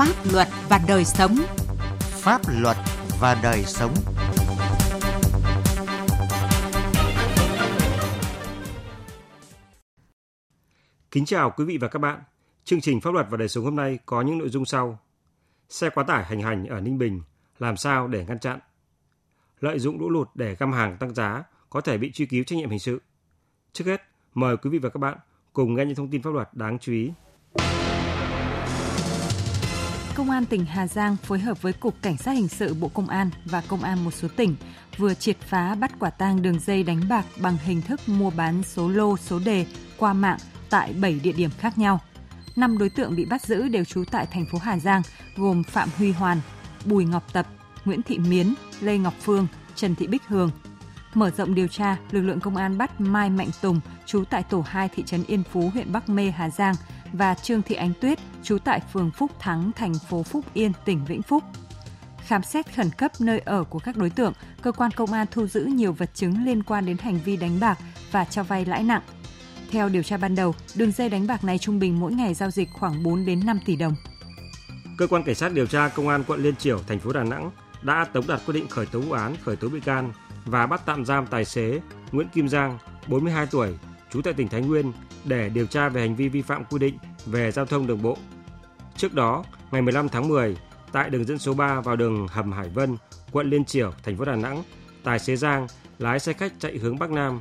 Pháp luật và đời sống. Pháp luật và đời sống. Kính chào quý vị và các bạn. Chương trình Pháp luật và đời sống hôm nay có những nội dung sau. Xe quá tải hành hành ở Ninh Bình, làm sao để ngăn chặn? Lợi dụng lũ lụt để găm hàng tăng giá có thể bị truy cứu trách nhiệm hình sự. Trước hết, mời quý vị và các bạn cùng nghe những thông tin pháp luật đáng chú ý. Công an tỉnh Hà Giang phối hợp với Cục Cảnh sát Hình sự Bộ Công an và Công an một số tỉnh vừa triệt phá bắt quả tang đường dây đánh bạc bằng hình thức mua bán số lô số đề qua mạng tại 7 địa điểm khác nhau. Năm đối tượng bị bắt giữ đều trú tại thành phố Hà Giang, gồm Phạm Huy Hoàn, Bùi Ngọc Tập, Nguyễn Thị Miến, Lê Ngọc Phương, Trần Thị Bích Hường. Mở rộng điều tra, lực lượng công an bắt Mai Mạnh Tùng, trú tại tổ 2 thị trấn Yên Phú, huyện Bắc Mê, Hà Giang và Trương Thị Ánh Tuyết, trú tại phường Phúc Thắng, thành phố Phúc Yên, tỉnh Vĩnh Phúc. Khám xét khẩn cấp nơi ở của các đối tượng, cơ quan công an thu giữ nhiều vật chứng liên quan đến hành vi đánh bạc và cho vay lãi nặng. Theo điều tra ban đầu, đường dây đánh bạc này trung bình mỗi ngày giao dịch khoảng 4 đến 5 tỷ đồng. Cơ quan cảnh sát điều tra công an quận Liên Triểu, thành phố Đà Nẵng đã tống đạt quyết định khởi tố vụ án, khởi tố bị can và bắt tạm giam tài xế Nguyễn Kim Giang, 42 tuổi, trú tại tỉnh Thái Nguyên để điều tra về hành vi vi phạm quy định về giao thông đường bộ. Trước đó, ngày 15 tháng 10, tại đường dẫn số 3 vào đường Hầm Hải Vân, quận Liên Triểu, thành phố Đà Nẵng, tài xế Giang lái xe khách chạy hướng Bắc Nam.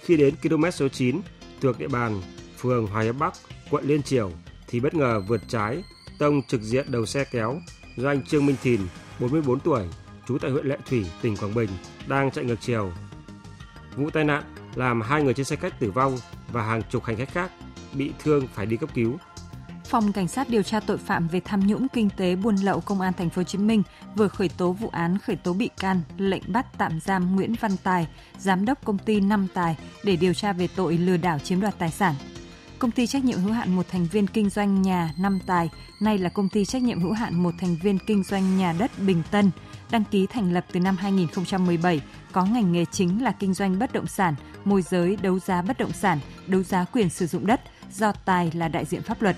Khi đến km số 9 thuộc địa bàn phường Hòa Hiệp Bắc, quận Liên Triểu thì bất ngờ vượt trái, tông trực diện đầu xe kéo do anh Trương Minh Thìn, 44 tuổi, trú tại huyện Lệ Thủy, tỉnh Quảng Bình, đang chạy ngược chiều. Vụ tai nạn làm hai người trên xe khách tử vong và hàng chục hành khách khác bị thương phải đi cấp cứu. Phòng Cảnh sát điều tra tội phạm về tham nhũng kinh tế buôn lậu Công an thành phố Hồ Chí Minh vừa khởi tố vụ án khởi tố bị can, lệnh bắt tạm giam Nguyễn Văn Tài, giám đốc công ty Năm Tài để điều tra về tội lừa đảo chiếm đoạt tài sản. Công ty trách nhiệm hữu hạn một thành viên kinh doanh nhà Năm Tài, nay là công ty trách nhiệm hữu hạn một thành viên kinh doanh nhà đất Bình Tân, đăng ký thành lập từ năm 2017, có ngành nghề chính là kinh doanh bất động sản, môi giới đấu giá bất động sản, đấu giá quyền sử dụng đất, do Tài là đại diện pháp luật.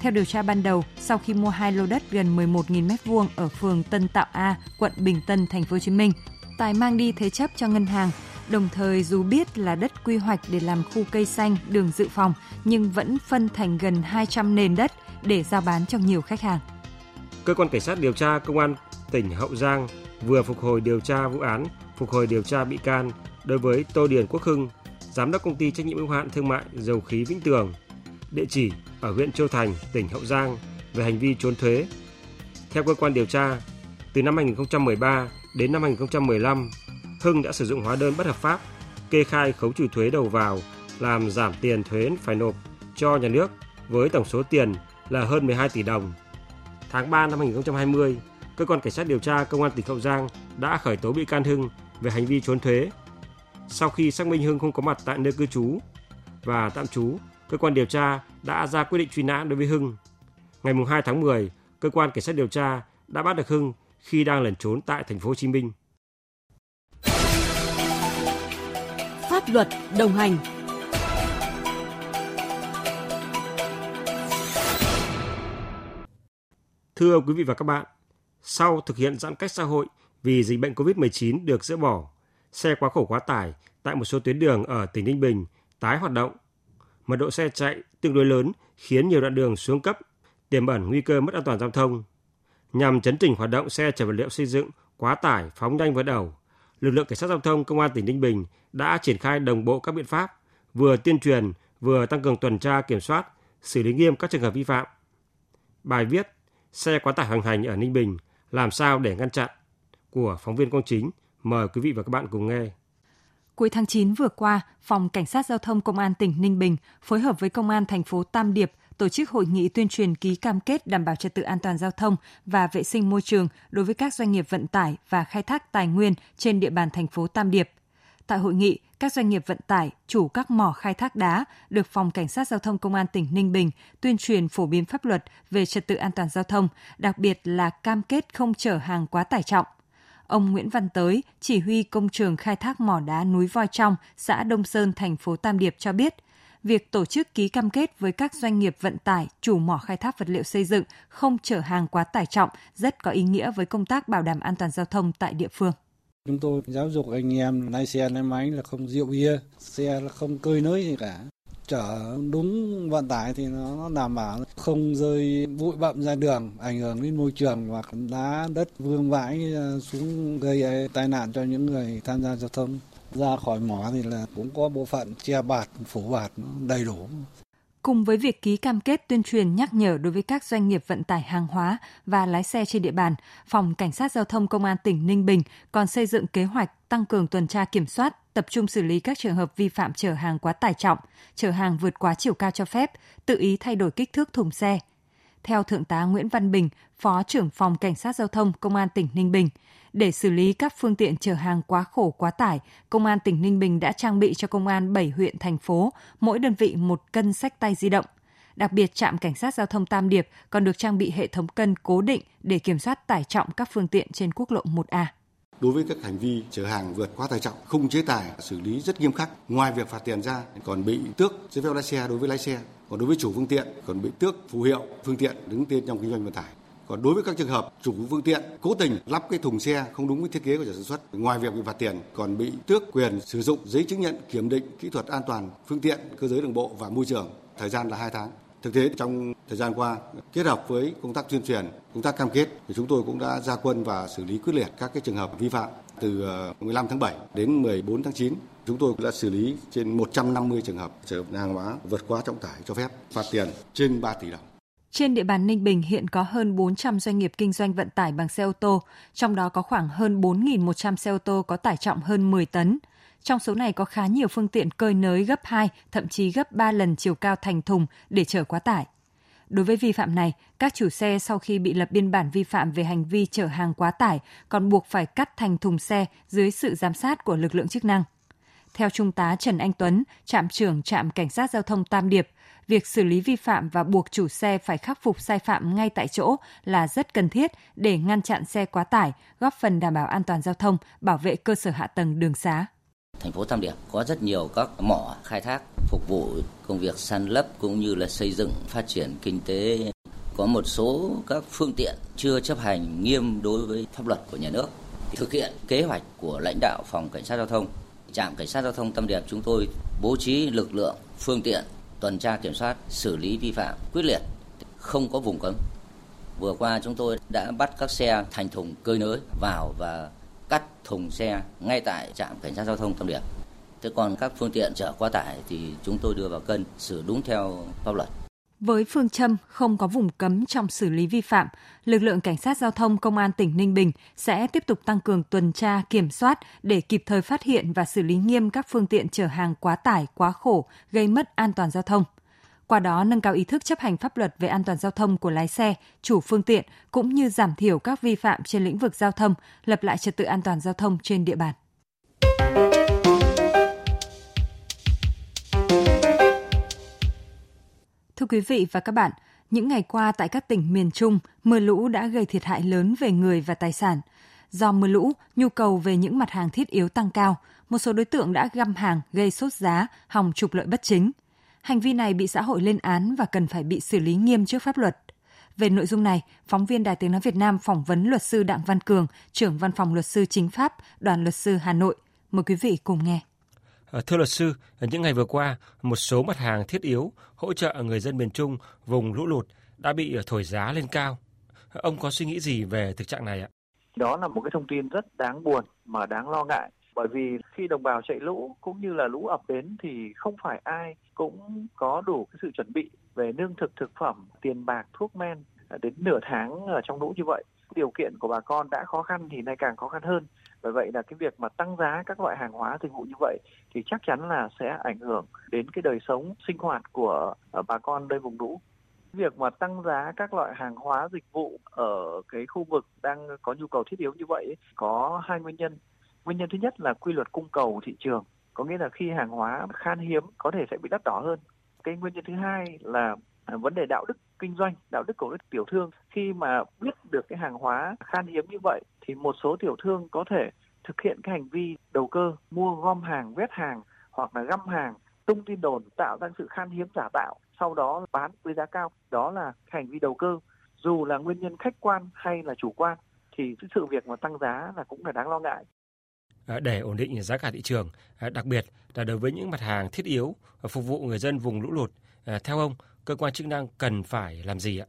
Theo điều tra ban đầu, sau khi mua hai lô đất gần 11.000 m2 ở phường Tân Tạo A, quận Bình Tân, thành phố Hồ Chí Minh, Tài mang đi thế chấp cho ngân hàng. Đồng thời dù biết là đất quy hoạch để làm khu cây xanh, đường dự phòng, nhưng vẫn phân thành gần 200 nền đất để giao bán cho nhiều khách hàng. Cơ quan cảnh sát điều tra công an tỉnh Hậu Giang vừa phục hồi điều tra vụ án, phục hồi điều tra bị can đối với Tô Điền Quốc Hưng, giám đốc công ty trách nhiệm hữu hạn thương mại dầu khí Vĩnh Tường, địa chỉ ở huyện Châu Thành, tỉnh Hậu Giang về hành vi trốn thuế. Theo cơ quan điều tra, từ năm 2013 đến năm 2015, Hưng đã sử dụng hóa đơn bất hợp pháp, kê khai khấu trừ thuế đầu vào, làm giảm tiền thuế phải nộp cho nhà nước với tổng số tiền là hơn 12 tỷ đồng. Tháng 3 năm 2020, cơ quan cảnh sát điều tra công an tỉnh Hậu Giang đã khởi tố bị can Hưng về hành vi trốn thuế. Sau khi xác minh Hưng không có mặt tại nơi cư trú và tạm trú, cơ quan điều tra đã ra quyết định truy nã đối với Hưng. Ngày 2 tháng 10, cơ quan cảnh sát điều tra đã bắt được Hưng khi đang lẩn trốn tại thành phố Hồ Chí Minh. Pháp luật đồng hành Thưa quý vị và các bạn, sau thực hiện giãn cách xã hội vì dịch bệnh COVID-19 được dỡ bỏ, xe quá khổ quá tải tại một số tuyến đường ở tỉnh Ninh Bình tái hoạt động. Mật độ xe chạy tương đối lớn khiến nhiều đoạn đường xuống cấp, tiềm ẩn nguy cơ mất an toàn giao thông. Nhằm chấn chỉnh hoạt động xe chở vật liệu xây dựng quá tải phóng nhanh vượt ẩu, lực lượng cảnh sát giao thông công an tỉnh Ninh Bình đã triển khai đồng bộ các biện pháp, vừa tuyên truyền, vừa tăng cường tuần tra kiểm soát, xử lý nghiêm các trường hợp vi phạm. Bài viết Xe quá tải hoành hành ở Ninh Bình làm sao để ngăn chặn của phóng viên Quang Chính. Mời quý vị và các bạn cùng nghe. Cuối tháng 9 vừa qua, Phòng Cảnh sát Giao thông Công an tỉnh Ninh Bình phối hợp với Công an thành phố Tam Điệp tổ chức hội nghị tuyên truyền ký cam kết đảm bảo trật tự an toàn giao thông và vệ sinh môi trường đối với các doanh nghiệp vận tải và khai thác tài nguyên trên địa bàn thành phố Tam Điệp. Tại hội nghị, các doanh nghiệp vận tải, chủ các mỏ khai thác đá được Phòng Cảnh sát Giao thông Công an tỉnh Ninh Bình tuyên truyền phổ biến pháp luật về trật tự an toàn giao thông, đặc biệt là cam kết không chở hàng quá tải trọng. Ông Nguyễn Văn Tới, chỉ huy công trường khai thác mỏ đá núi Voi Trong, xã Đông Sơn, thành phố Tam Điệp cho biết, việc tổ chức ký cam kết với các doanh nghiệp vận tải, chủ mỏ khai thác vật liệu xây dựng không chở hàng quá tải trọng rất có ý nghĩa với công tác bảo đảm an toàn giao thông tại địa phương. Chúng tôi giáo dục anh em lái xe lái máy là không rượu bia, xe là không cơi nới gì cả. Chở đúng vận tải thì nó đảm bảo không rơi bụi bậm ra đường, ảnh hưởng đến môi trường hoặc đá đất vương vãi ờ, xuống gây tai nạn cho những người tham gia giao thông. Ra khỏi mỏ thì là cũng có bộ phận che bạt, phủ bạt đầy đủ. Cùng với việc ký cam kết tuyên truyền nhắc nhở đối với các doanh nghiệp vận tải hàng hóa và lái xe trên địa bàn, Phòng Cảnh sát Giao thông Công an tỉnh Ninh Bình còn xây dựng kế hoạch tăng cường tuần tra kiểm soát, tập trung xử lý các trường hợp vi phạm chở hàng quá tải trọng, chở hàng vượt quá chiều cao cho phép, tự ý thay đổi kích thước thùng xe. Theo Thượng tá Nguyễn Văn Bình, Phó trưởng Phòng Cảnh sát Giao thông Công an tỉnh Ninh Bình, để xử lý các phương tiện chở hàng quá khổ quá tải, Công an tỉnh Ninh Bình đã trang bị cho Công an 7 huyện, thành phố, mỗi đơn vị một cân sách tay di động. Đặc biệt, trạm cảnh sát giao thông Tam Điệp còn được trang bị hệ thống cân cố định để kiểm soát tải trọng các phương tiện trên quốc lộ 1A. Đối với các hành vi chở hàng vượt quá tải trọng, không chế tài xử lý rất nghiêm khắc. Ngoài việc phạt tiền ra, còn bị tước giấy phép lái xe đối với lái xe, còn đối với chủ phương tiện còn bị tước phù hiệu phương tiện đứng tên trong kinh doanh vận tải. Còn đối với các trường hợp chủ phương tiện cố tình lắp cái thùng xe không đúng với thiết kế của nhà sản xuất, ngoài việc bị phạt tiền còn bị tước quyền sử dụng giấy chứng nhận kiểm định kỹ thuật an toàn phương tiện cơ giới đường bộ và môi trường, thời gian là 2 tháng. Thực tế trong thời gian qua, kết hợp với công tác tuyên truyền, công tác cam kết thì chúng tôi cũng đã ra quân và xử lý quyết liệt các cái trường hợp vi phạm từ ờ, 15 tháng 7 đến 14 tháng 9. Chúng tôi đã xử lý trên 150 trường hợp chở hàng hóa vượt quá trọng tải cho phép, phạt tiền trên 3 tỷ đồng. Trên địa bàn Ninh Bình hiện có hơn 400 doanh nghiệp kinh doanh vận tải bằng xe ô tô, trong đó có khoảng hơn 4.100 xe ô tô có tải trọng hơn 10 tấn. Trong số này có khá nhiều phương tiện cơi nới gấp 2, thậm chí gấp 3 lần chiều cao thành thùng để chở quá tải. Đối với vi phạm này, các chủ xe sau khi bị lập biên bản vi phạm về hành vi chở hàng quá tải còn buộc phải cắt thành thùng xe dưới sự giám sát của lực lượng chức năng. Theo Trung tá Trần Anh Tuấn, trạm trưởng trạm cảnh sát giao thông Tam Điệp, việc xử lý vi phạm và buộc chủ xe phải khắc phục sai phạm ngay tại chỗ là rất cần thiết để ngăn chặn xe quá tải, góp phần đảm bảo an toàn giao thông, bảo vệ cơ sở hạ tầng đường xá. Thành phố Tam Điệp có rất nhiều các mỏ khai thác phục vụ công việc săn lấp cũng như là xây dựng phát triển kinh tế. Có một số các phương tiện chưa chấp hành nghiêm đối với pháp luật của nhà nước. Thực hiện kế hoạch của lãnh đạo phòng cảnh sát giao thông, trạm cảnh sát giao thông Tam Điệp chúng tôi bố trí lực lượng, phương tiện tuần tra kiểm soát, xử lý vi phạm quyết liệt, không có vùng cấm. Vừa qua chúng tôi đã bắt các xe thành thùng cơi nới vào và cắt thùng xe ngay tại trạm cảnh sát giao thông Tam Điệp. Thế còn các phương tiện chở quá tải thì chúng tôi đưa vào cân xử đúng theo pháp luật. Với phương châm không có vùng cấm trong xử lý vi phạm, lực lượng cảnh sát giao thông công an tỉnh Ninh Bình sẽ tiếp tục tăng cường tuần tra, kiểm soát để kịp thời phát hiện và xử lý nghiêm các phương tiện chở hàng quá tải, quá khổ, gây mất an toàn giao thông. Qua đó nâng cao ý thức chấp hành pháp luật về an toàn giao thông của lái xe, chủ phương tiện cũng như giảm thiểu các vi phạm trên lĩnh vực giao thông, lập lại trật tự an toàn giao thông trên địa bàn. Thưa quý vị và các bạn, những ngày qua tại các tỉnh miền Trung, mưa lũ đã gây thiệt hại lớn về người và tài sản. Do mưa lũ, nhu cầu về những mặt hàng thiết yếu tăng cao, một số đối tượng đã găm hàng gây sốt giá, hòng trục lợi bất chính. Hành vi này bị xã hội lên án và cần phải bị xử lý nghiêm trước pháp luật. Về nội dung này, phóng viên Đài Tiếng Nói Việt Nam phỏng vấn luật sư Đặng Văn Cường, trưởng văn phòng luật sư chính pháp, đoàn luật sư Hà Nội. Mời quý vị cùng nghe. Ờ, thưa luật sư, ờ, những ngày vừa qua, một số mặt hàng thiết yếu hỗ trợ người dân miền Trung vùng lũ lụt đã bị ờ, thổi giá lên cao. Ông có suy nghĩ gì về thực trạng này ạ? Đó là một cái thông tin rất đáng buồn mà đáng lo ngại bởi vì khi đồng bào chạy lũ cũng như là lũ ập đến thì không phải ai cũng có đủ cái sự chuẩn bị về lương thực thực phẩm tiền bạc thuốc men đến nửa tháng ở trong lũ như vậy điều kiện của bà con đã khó khăn thì nay càng khó khăn hơn bởi vậy là cái việc mà tăng giá các loại hàng hóa dịch vụ như vậy thì chắc chắn là sẽ ảnh hưởng đến cái đời sống sinh hoạt của ờ, bà con nơi vùng lũ. Việc mà tăng giá các loại hàng hóa dịch vụ ở cái khu vực đang có nhu cầu thiết yếu như vậy có hai nguyên nhân. Nguyên nhân thứ nhất là quy luật cung cầu thị trường, có nghĩa là khi hàng hóa khan hiếm có thể sẽ bị đắt đỏ hơn. Cái nguyên nhân thứ hai là Ờ, vấn đề đạo đức kinh doanh đạo đức của các tiểu thương. Khi mà biết được cái hàng hóa khan hiếm như vậy thì một số tiểu thương có thể thực hiện cái hành vi đầu cơ mua gom hàng vét hàng hoặc là găm hàng tung tin đồn tạo ra sự khan hiếm giả tạo sau đó bán với giá cao. Đó là hành vi đầu cơ. Dù là nguyên nhân khách quan hay là chủ quan thì sự việc mà tăng giá là cũng là đáng lo ngại. Ờ, để ổn định giá cả thị trường, ờ, đặc biệt là đối với những mặt hàng thiết yếu phục vụ người dân vùng lũ lụt. Theo ông, cơ quan chức năng cần phải làm gì ạ?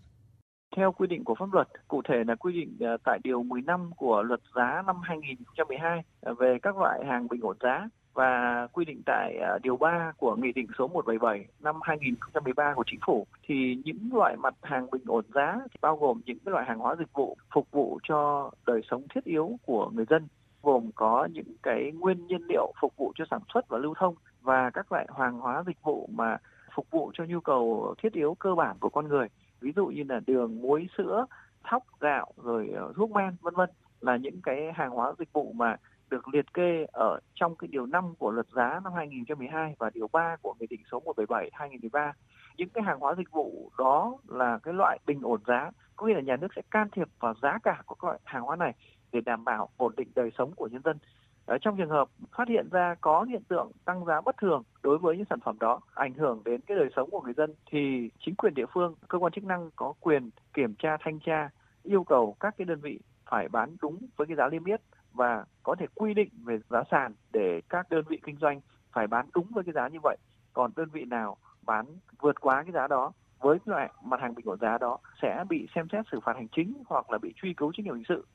Theo quy định của pháp luật, cụ thể là quy định ờ, tại điều 15 của luật giá năm 2012 ờ, về các loại hàng bình ổn giá và quy định tại ờ, điều 3 của Nghị định số 177 năm 2013 của Chính phủ thì những loại mặt hàng bình ổn giá bao gồm những cái loại hàng hóa dịch vụ phục vụ cho đời sống thiết yếu của người dân gồm có những cái nguyên nhiên liệu phục vụ cho sản xuất và lưu thông và các loại hàng hóa dịch vụ mà phục vụ cho nhu cầu thiết yếu cơ bản của con người ví dụ như là đường muối sữa thóc gạo rồi ờ, thuốc men vân vân là những cái hàng hóa dịch vụ mà được liệt kê ở trong cái điều 5 của luật giá năm 2012 và điều 3 của Nghị định số 177 2013. Những cái hàng hóa dịch vụ đó là cái loại bình ổn giá, có nghĩa là nhà nước sẽ can thiệp vào giá cả của các loại hàng hóa này để đảm bảo ổn định đời sống của nhân dân. Ờ, trong trường hợp phát hiện ra có hiện tượng tăng giá bất thường đối với những sản phẩm đó ảnh hưởng đến cái đời sống của người dân thì chính quyền địa phương, cơ quan chức năng có quyền kiểm tra thanh tra, yêu cầu các cái đơn vị phải bán đúng với cái giá niêm yết và có thể quy định về giá sàn để các đơn vị kinh doanh phải bán đúng với cái giá như vậy. Còn đơn vị nào bán vượt quá cái giá đó với loại mặt hàng bình ổn giá đó sẽ bị xem xét xử phạt hành chính hoặc là bị truy cứu trách nhiệm hình sự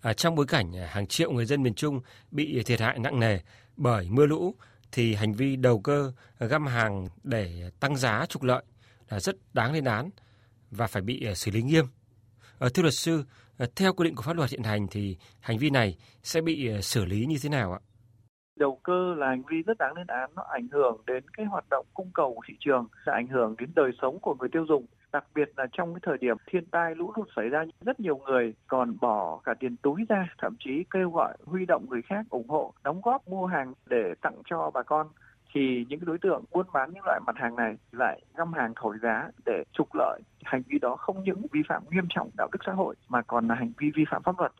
À, trong bối cảnh à, hàng triệu người dân miền Trung bị thiệt hại nặng nề bởi mưa lũ thì hành vi đầu cơ găm hàng để tăng giá trục lợi là rất đáng lên án và phải bị à, xử lý nghiêm. À, thưa luật sư, à, theo quy định của pháp luật hiện hành thì hành vi này sẽ bị xử lý như thế nào ạ? Đầu cơ là hành vi rất đáng lên án, nó ảnh hưởng đến cái hoạt động cung cầu của thị trường, sẽ ảnh hưởng đến đời sống của người tiêu dùng đặc biệt là trong cái thời điểm thiên tai lũ lụt xảy ra, rất nhiều người còn bỏ cả tiền túi ra, thậm chí kêu gọi huy động người khác ủng hộ, đóng góp mua hàng để tặng cho bà con. Thì những đối tượng buôn bán những loại mặt hàng này lại găm hàng thổi giá để trục lợi. Hành vi đó không những vi phạm nghiêm trọng đạo đức xã hội, mà còn là hành vi vi phạm pháp luật.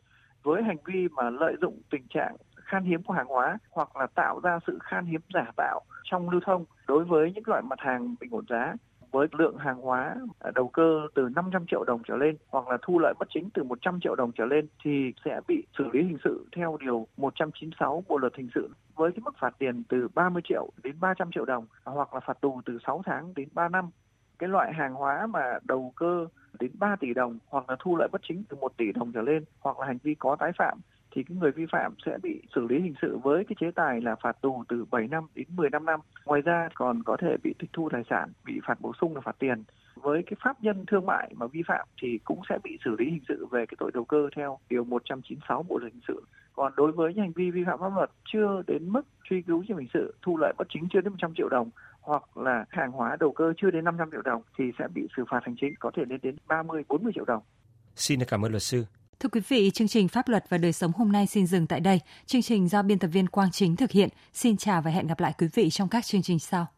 Với hành vi mà lợi dụng tình trạng khan hiếm của hàng hóa, hoặc là tạo ra sự khan hiếm giả tạo trong lưu thông, đối với những loại mặt hàng bình ổn giá với lượng hàng hóa à, đầu cơ từ 500 triệu đồng trở lên hoặc là thu lợi bất chính từ 100 triệu đồng trở lên thì sẽ bị xử lý hình sự theo điều 196 Bộ luật hình sự với cái mức phạt tiền từ 30 triệu đến 300 triệu đồng hoặc là phạt tù từ 6 tháng đến 3 năm. Cái loại hàng hóa mà đầu cơ đến 3 tỷ đồng hoặc là thu lợi bất chính từ 1 tỷ đồng trở lên hoặc là hành vi có tái phạm thì cái người vi phạm sẽ bị xử lý hình sự với cái chế tài là phạt tù từ 7 năm đến 15 năm. Ngoài ra còn có thể bị tịch thu tài sản, bị phạt bổ sung là phạt tiền. Với cái pháp nhân thương mại mà vi phạm thì cũng sẽ bị xử lý hình sự về cái tội đầu cơ theo điều 196 Bộ luật hình sự. Còn đối với những hành vi vi phạm pháp luật chưa đến mức truy cứu trách hình sự, thu lợi bất chính chưa đến 100 triệu đồng hoặc là hàng hóa đầu cơ chưa đến 500 triệu đồng thì sẽ bị xử phạt hành chính có thể lên đến 30 40 triệu đồng. Xin cảm ơn luật sư. Thưa quý vị, chương trình Pháp luật và đời sống hôm nay xin dừng tại đây. Chương trình do biên tập viên Quang Chính thực hiện. Xin chào và hẹn gặp lại quý vị trong các chương trình sau.